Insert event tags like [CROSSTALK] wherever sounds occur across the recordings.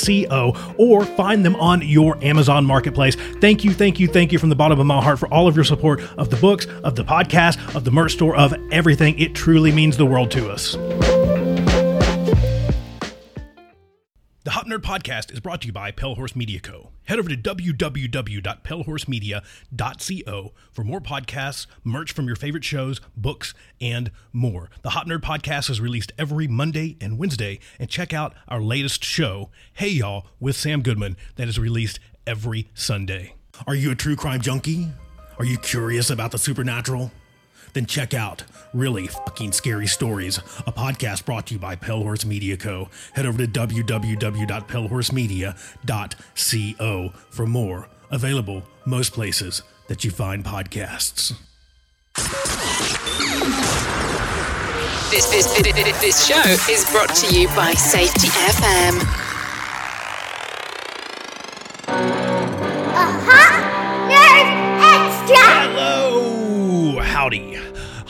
www.palehorsemedia.co or find them on your Amazon marketplace. Thank you, thank you, thank you from the bottom of my heart for all of your support of the books, of the podcast, of the merch store, of everything. It truly means the world to us. The Hop Nerd Podcast is brought to you by Pale Horse Media Co. Head over to www.palehorsemedia.co for more podcasts, merch from your favorite shows, books, and more. The Hop Nerd Podcast is released every Monday and Wednesday, and check out our latest show, Hey Y'all, with Sam Goodman, that is released every Sunday. Are you a true crime junkie? Are you curious about the supernatural? Then check out Really Fucking Scary Stories, a podcast brought to you by Pale Horse Media Co. Head over to www.palehorsemedia.co for more. Available most places that you find podcasts. This, this, this show is brought to you by Safety FM.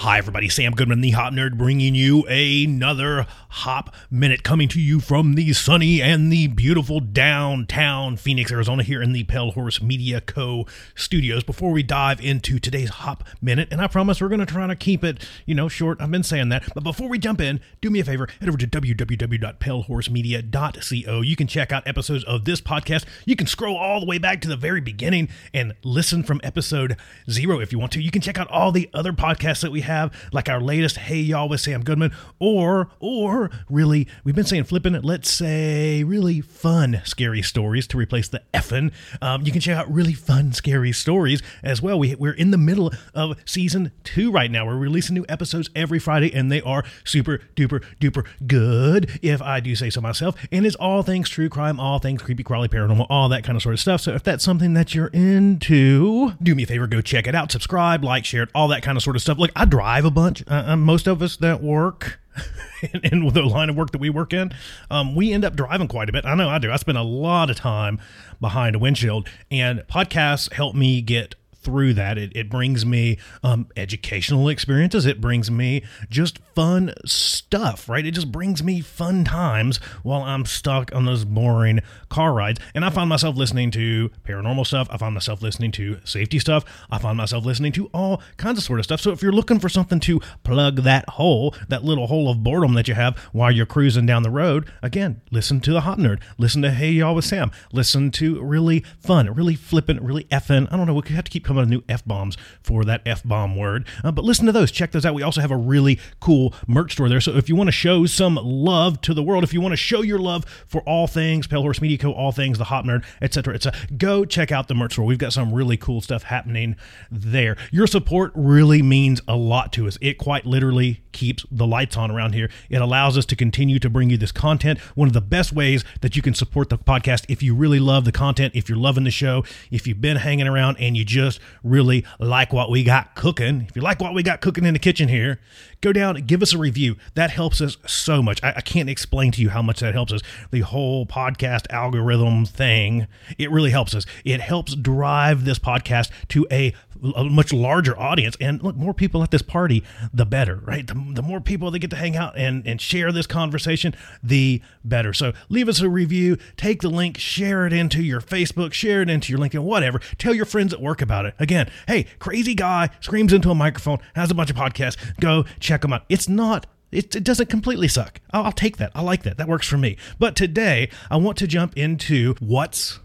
Hi, everybody. Sam Goodman, the Hop Nerd, bringing you another Hop Minute coming to you from the sunny and the beautiful downtown Phoenix, Arizona, here in the Pale Horse Media Co. studios. Before we dive into today's Hop Minute, and I promise we're going to try to keep it, you know, short. I've been saying that. But before we jump in, do me a favor, head over to www.palehorsemedia.co. You can check out episodes of this podcast. You can scroll all the way back to the very beginning and listen from episode zero if you want to. You can check out all the other podcasts that we have have, like our latest Hey Y'all with Sam Goodman, or or really, we've been saying flipping it, let's say really fun scary stories to replace the effing. Um, you can check out really fun scary stories as well. We, we're in the middle of season two right now. We're releasing new episodes every Friday, and they are super duper duper good, if I do say so myself. And it's all things true crime, all things creepy, crawly, paranormal, all that kind of sort of stuff. So if that's something that you're into, do me a favor, go check it out, subscribe, like, share it, all that kind of sort of stuff. Look, I drive a bunch. Uh, uh most of us that work [LAUGHS] in, in, the line of work that we work in, um, we end up driving quite a bit. I know I do. I spend a lot of time behind a windshield, and podcasts help me get through that. It, it brings me um, educational experiences. It brings me just fun stuff, right? It just brings me fun times while I'm stuck on those boring car rides. And I find myself listening to paranormal stuff. I find myself listening to safety stuff. I find myself listening to all kinds of sort of stuff. So if you're looking for something to plug that hole, that little hole of boredom that you have while you're cruising down the road, again, listen to the Hop Nerd. Listen to Hey Y'all with Sam. Listen to really fun, really flippant, really effing. I don't know. We have to keep coming with new F bombs for that F bomb word. Uh, but listen to those. Check those out. We also have a really cool merch store there. So if you want to show some love to the world, if you want to show your love for all things Pale Horse Media Co., all things The Hop Nerd, etc., etc., go check out the merch store. We've got some really cool stuff happening there. Your support really means a lot to us. It quite literally keeps the lights on around here. It allows us to continue to bring you this content. One of the best ways that you can support the podcast if you really love the content, if you're loving the show, if you've been hanging around and you just really like what we got cooking, if you like what we got cooking in the kitchen here, go down and give us a review. That helps us so much. I, I, can't explain to you how much that helps us. The whole podcast algorithm thing, it really helps us. It helps drive this podcast to a, a much larger audience. And look, more people at this party, the better, right? The, the more people that get to hang out and, and share this conversation, the better. So leave us a review, take the link, share it into your Facebook, share it into your LinkedIn, whatever. Tell your friends at work about it. Again, hey, crazy guy screams into a microphone, has a bunch of podcasts. Go check them out. It's not it, it, doesn't completely suck. I'll, I'll, take that. I like that. That works for me. But today, I want to jump into what's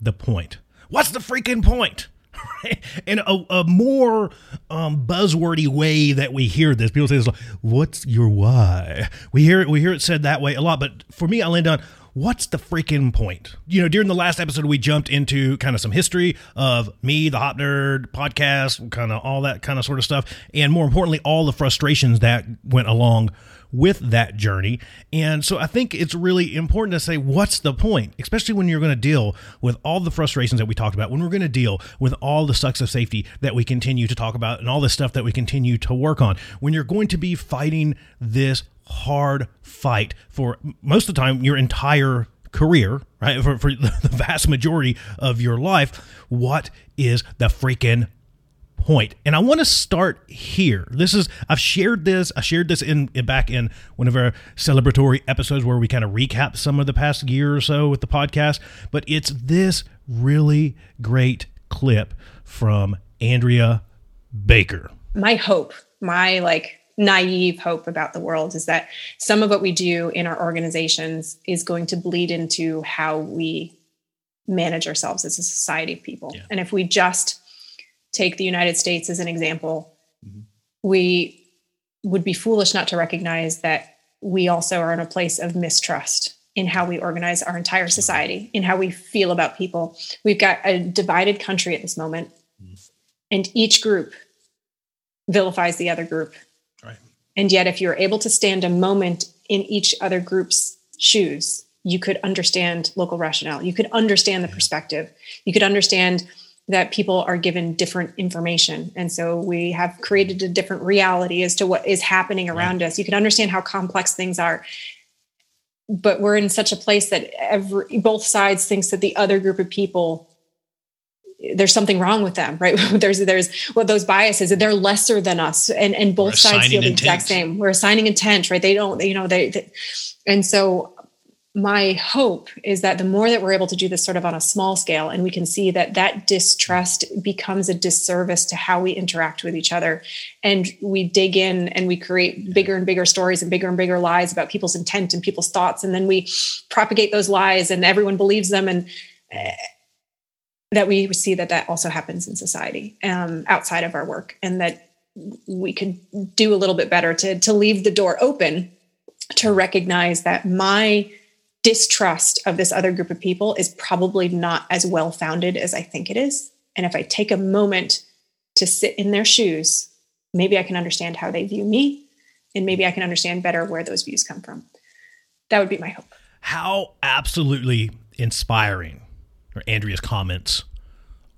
the point? What's the freaking point? [LAUGHS] In a, a more um, buzzwordy way that we hear this, people say, like "What's your why?" We hear it. We hear it said that way a lot. But for me, I land on what's the freaking point? You know, during the last episode, we jumped into kind of some history of me, the Hop Nerd podcast, kind of all that kind of sort of stuff. And more importantly, all the frustrations that went along with that journey. And so I think it's really important to say, what's the point? Especially when you're going to deal with all the frustrations that we talked about, when we're going to deal with all the sucks of safety that we continue to talk about and all the stuff that we continue to work on, when you're going to be fighting this hard fight for most of the time your entire career, right? For, for [LAUGHS] the vast majority of your life, what is the freaking point. And I want to start here. This is I've shared this. I shared this in, in, back in one of our celebratory episodes where we kind of recap some of the past year or so with the podcast. But it's this really great clip from Andrea Baker. My hope, my like naive hope about the world is that some of what we do in our organizations is going to bleed into how we manage ourselves as a society of people. Yeah. And if we just take the United States as an example, mm-hmm. we would be foolish not to recognize that we also are in a place of mistrust in how we organize our entire mm-hmm. society, in how we feel about people. We've got a divided country at this moment, mm-hmm. and each group vilifies the other group. And yet, if you're able to stand a moment in each other group's shoes, you could understand local rationale. You could understand the perspective. You could understand that people are given different information. And so we have created a different reality as to what is happening around right. us. You can understand how complex things are. But we're in such a place that every both sides thinks that the other group of people there's something wrong with them, right? [LAUGHS] there's there's what those biases they're lesser than us, and and both sides feel the intent. exact same. We're assigning intent, right? They don't, you know, they, they and so my hope is that the more that we're able to do this sort of on a small scale and we can see that that distrust becomes a disservice to how we interact with each other and we dig in and we create bigger and bigger stories and bigger and bigger lies about people's intent and people's thoughts and then we propagate those lies and everyone believes them and that we see that that also happens in society um, outside of our work and that we could do a little bit better to to leave the door open to recognize that my distrust of this other group of people is probably not as well founded as I think it is. And if I take a moment to sit in their shoes, maybe I can understand how they view me and maybe I can understand better where those views come from. That would be my hope. How absolutely inspiring are Andrea's comments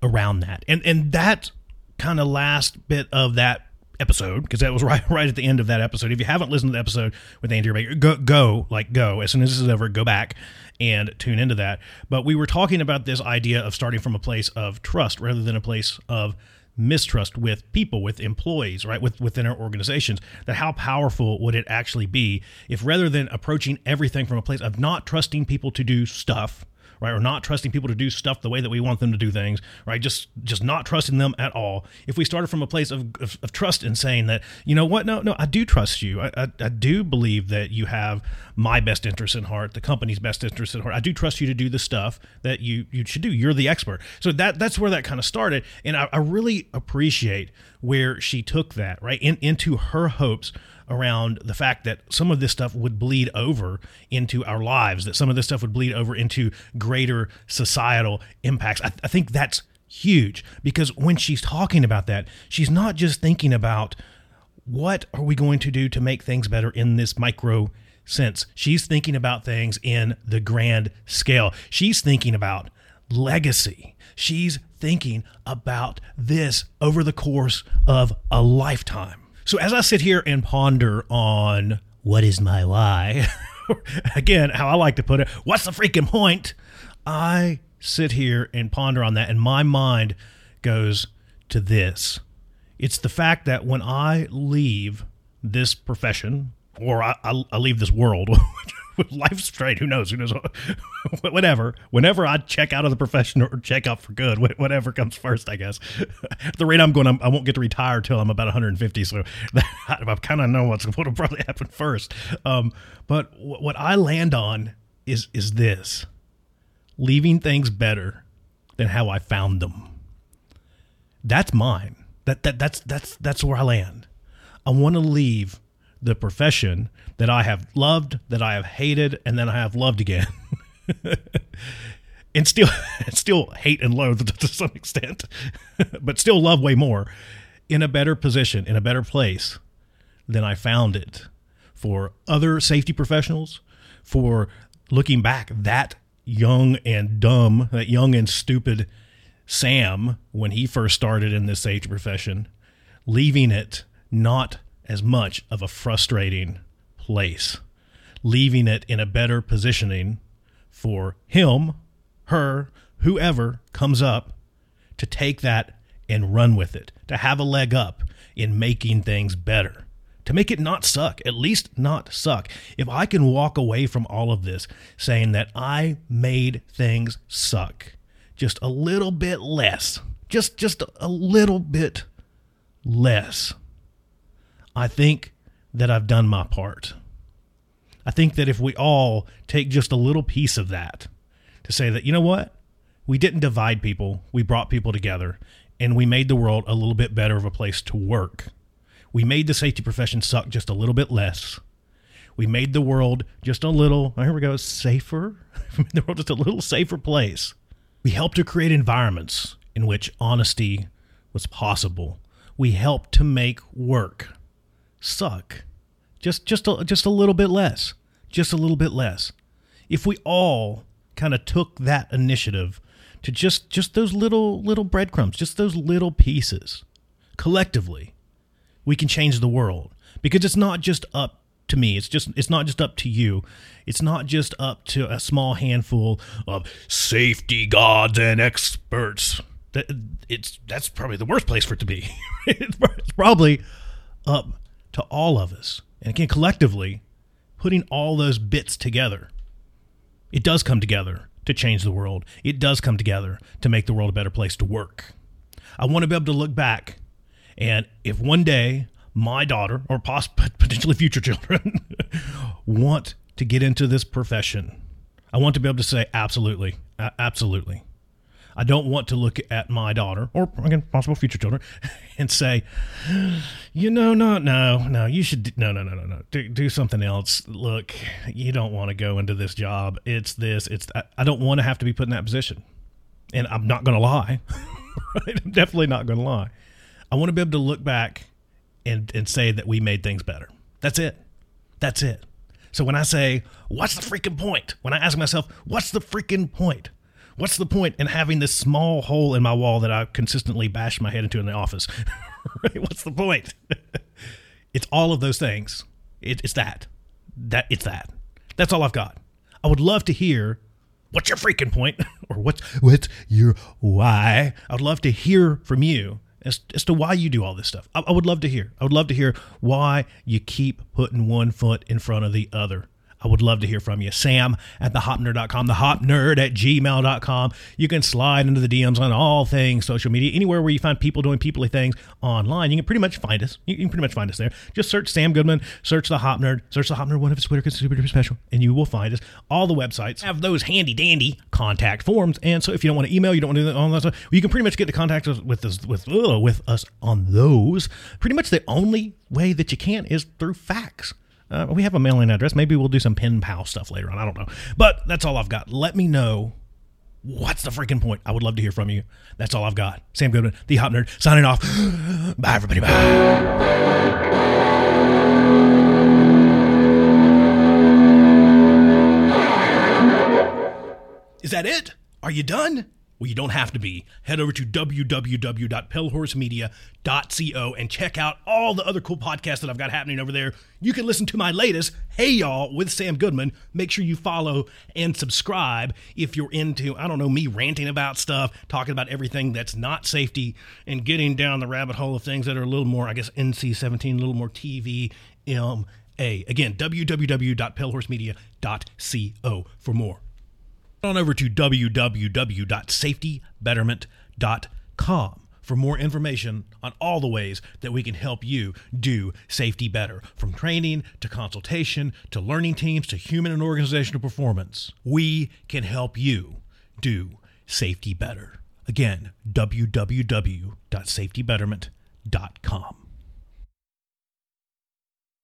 around that. And and that kind of last bit of that episode because that was [LAUGHS] right right at the end of that episode. If you haven't listened to the episode with Andrea Baker, go go like go as soon as this is over, go back and tune into that. But we were talking about this idea of starting from a place of trust rather than a place of mistrust with people with employees right with within our organizations that how powerful would it actually be if rather than approaching everything from a place of not trusting people to do stuff right? Or not trusting people to do stuff the way that we want them to do things, right? Just just not trusting them at all. If we started from a place of, of, of trust and saying that, you know what, no, no, I do trust you. I, I, I do believe that you have my best interest in heart, the company's best interest in heart. I do trust you to do the stuff that you you should do. You're the expert. So that that's where that kind of started, and I, I really appreciate where she took that right in, into her hopes around the fact that some of this stuff would bleed over into our lives, that some of this stuff would bleed over into greater societal impacts. I, I think that's huge because when she's talking about that, she's not just thinking about what are we going to do to make things better in this micro sense. She's thinking about things in the grand scale. She's thinking about legacy. She's thinking about this over the course of a lifetime. So as I sit here and ponder on what is my why, [LAUGHS] again, how I like to put it, what's the freaking point? I sit here and ponder on that, and my mind goes to this. It's the fact that when I leave this profession, or I, I, I leave this world, [LAUGHS] [LAUGHS] life's straight. Who knows? Who knows? [LAUGHS] whatever. Whenever I check out of the profession or check out for good, whatever comes first, I guess. At [LAUGHS] the rate I'm going, I'm, I will not get to retire till I'm about 150. So I kind of know what's what will probably happen first. Um, but what I land on is is this: leaving things better than how I found them. That's mine. That that that's that's that's where I land. I want to leave the profession that I have loved, that I have hated, and then I have loved again. [LAUGHS] and still [LAUGHS] still hate and loathe [LAUGHS] to some extent, but still love way more, in a better position, in a better place than I found it for other safety professionals, for looking back that young and dumb, that young and stupid Sam when he first started in this safety profession, leaving it not as much of a frustrating place, leaving it in a better positioning for him, her, whoever comes up to take that and run with it, to have a leg up in making things better, to make it not suck, at least not suck. If I can walk away from all of this saying that I made things suck just a little bit less, just just a little bit less, I think that I've done my part. I think that if we all take just a little piece of that to say that, you know what? We didn't divide people, we brought people together, and we made the world a little bit better of a place to work. We made the safety profession suck just a little bit less. We made the world just a little, oh, here we go, safer. [LAUGHS] We made the world just a little safer place. We helped to create environments in which honesty was possible. We helped to make work suck just just a, just a little bit less, just a little bit less. If we all kind of took that initiative to just just those little little breadcrumbs, just those little pieces, collectively, we can change the world because it's not just up to me. It's just it's not just up to you. It's not just up to a small handful of safety gods and experts. That it's that's probably the worst place for it to be. [LAUGHS] it's probably up to all of us. And again, collectively, putting all those bits together, it does come together to change the world. It does come together to make the world a better place to work. I want to be able to look back, and if one day my daughter or [LAUGHS] potentially future children [LAUGHS] want to get into this profession, I want to be able to say, absolutely, absolutely. I don't want to look at my daughter or again possible future children [LAUGHS] and say, you know, no, no, no, you should no, no, no, no, no, do, do something else. Look, you don't want to go into this job. It's this. It's I, I don't want to have to be put in that position, and I'm not going to lie. [LAUGHS] I'm definitely not going to lie. I want to be able to look back and and say that we made things better. That's it. That's it. So when I say, what's the freaking point? When I ask myself, what's the freaking point? What's the point in having this small hole in my wall that I consistently bash my head into in the office? [LAUGHS] right? What's the point? [LAUGHS] it's all of those things. It, it's that. That it's that. That's all I've got. I would love to hear what's your freaking point [LAUGHS] or what's what's your why. I would love to hear from you as, as to why you do all this stuff. I, I would love to hear. I would love to hear why you keep putting one foot in front of the other. I would love to hear from you. Sam at thehopnerd.com, thehopnerd at gmail.com. You can slide into the DMs on all things social media, anywhere where you find people doing peoply things online. You can pretty much find us. You can pretty much find us there. Just search Sam Goodman, search the Hop Nerd, search the Hop Nerd, one of his Twitter because super duper special, and you will find us. All the websites have those handy dandy contact forms. And so if you don't want to email, you don't want to do all that stuff, you can pretty much get to contact us with us with, uh, with us on those. Pretty much the only way that you can is through fax. Uh, we have a mailing address. Maybe we'll do some pen pal stuff later on. I don't know. But that's all I've got. Let me know what's the freaking point. I would love to hear from you. That's all I've got. Sam Goodman, the Hop Nerd, signing off. [GASPS] Bye, everybody. Bye. Is that it? Are you done? Well, you don't have to be. Head over to www.palehorsemedia.co and check out all the other cool podcasts that I've got happening over there. You can listen to my latest, Hey Y'all, with Sam Goodman. Make sure you follow and subscribe if you're into, I don't know, me ranting about stuff, talking about everything that's not safety, and getting down the rabbit hole of things that are a little more, I guess, NC 17, a little more TV. MA. Again, www.palehorsemedia.co for more on over to www.safetybetterment.com for more information on all the ways that we can help you do safety better. From training to consultation to learning teams to human and organizational performance, we can help you do safety better. Again, www.safetybetterment.com.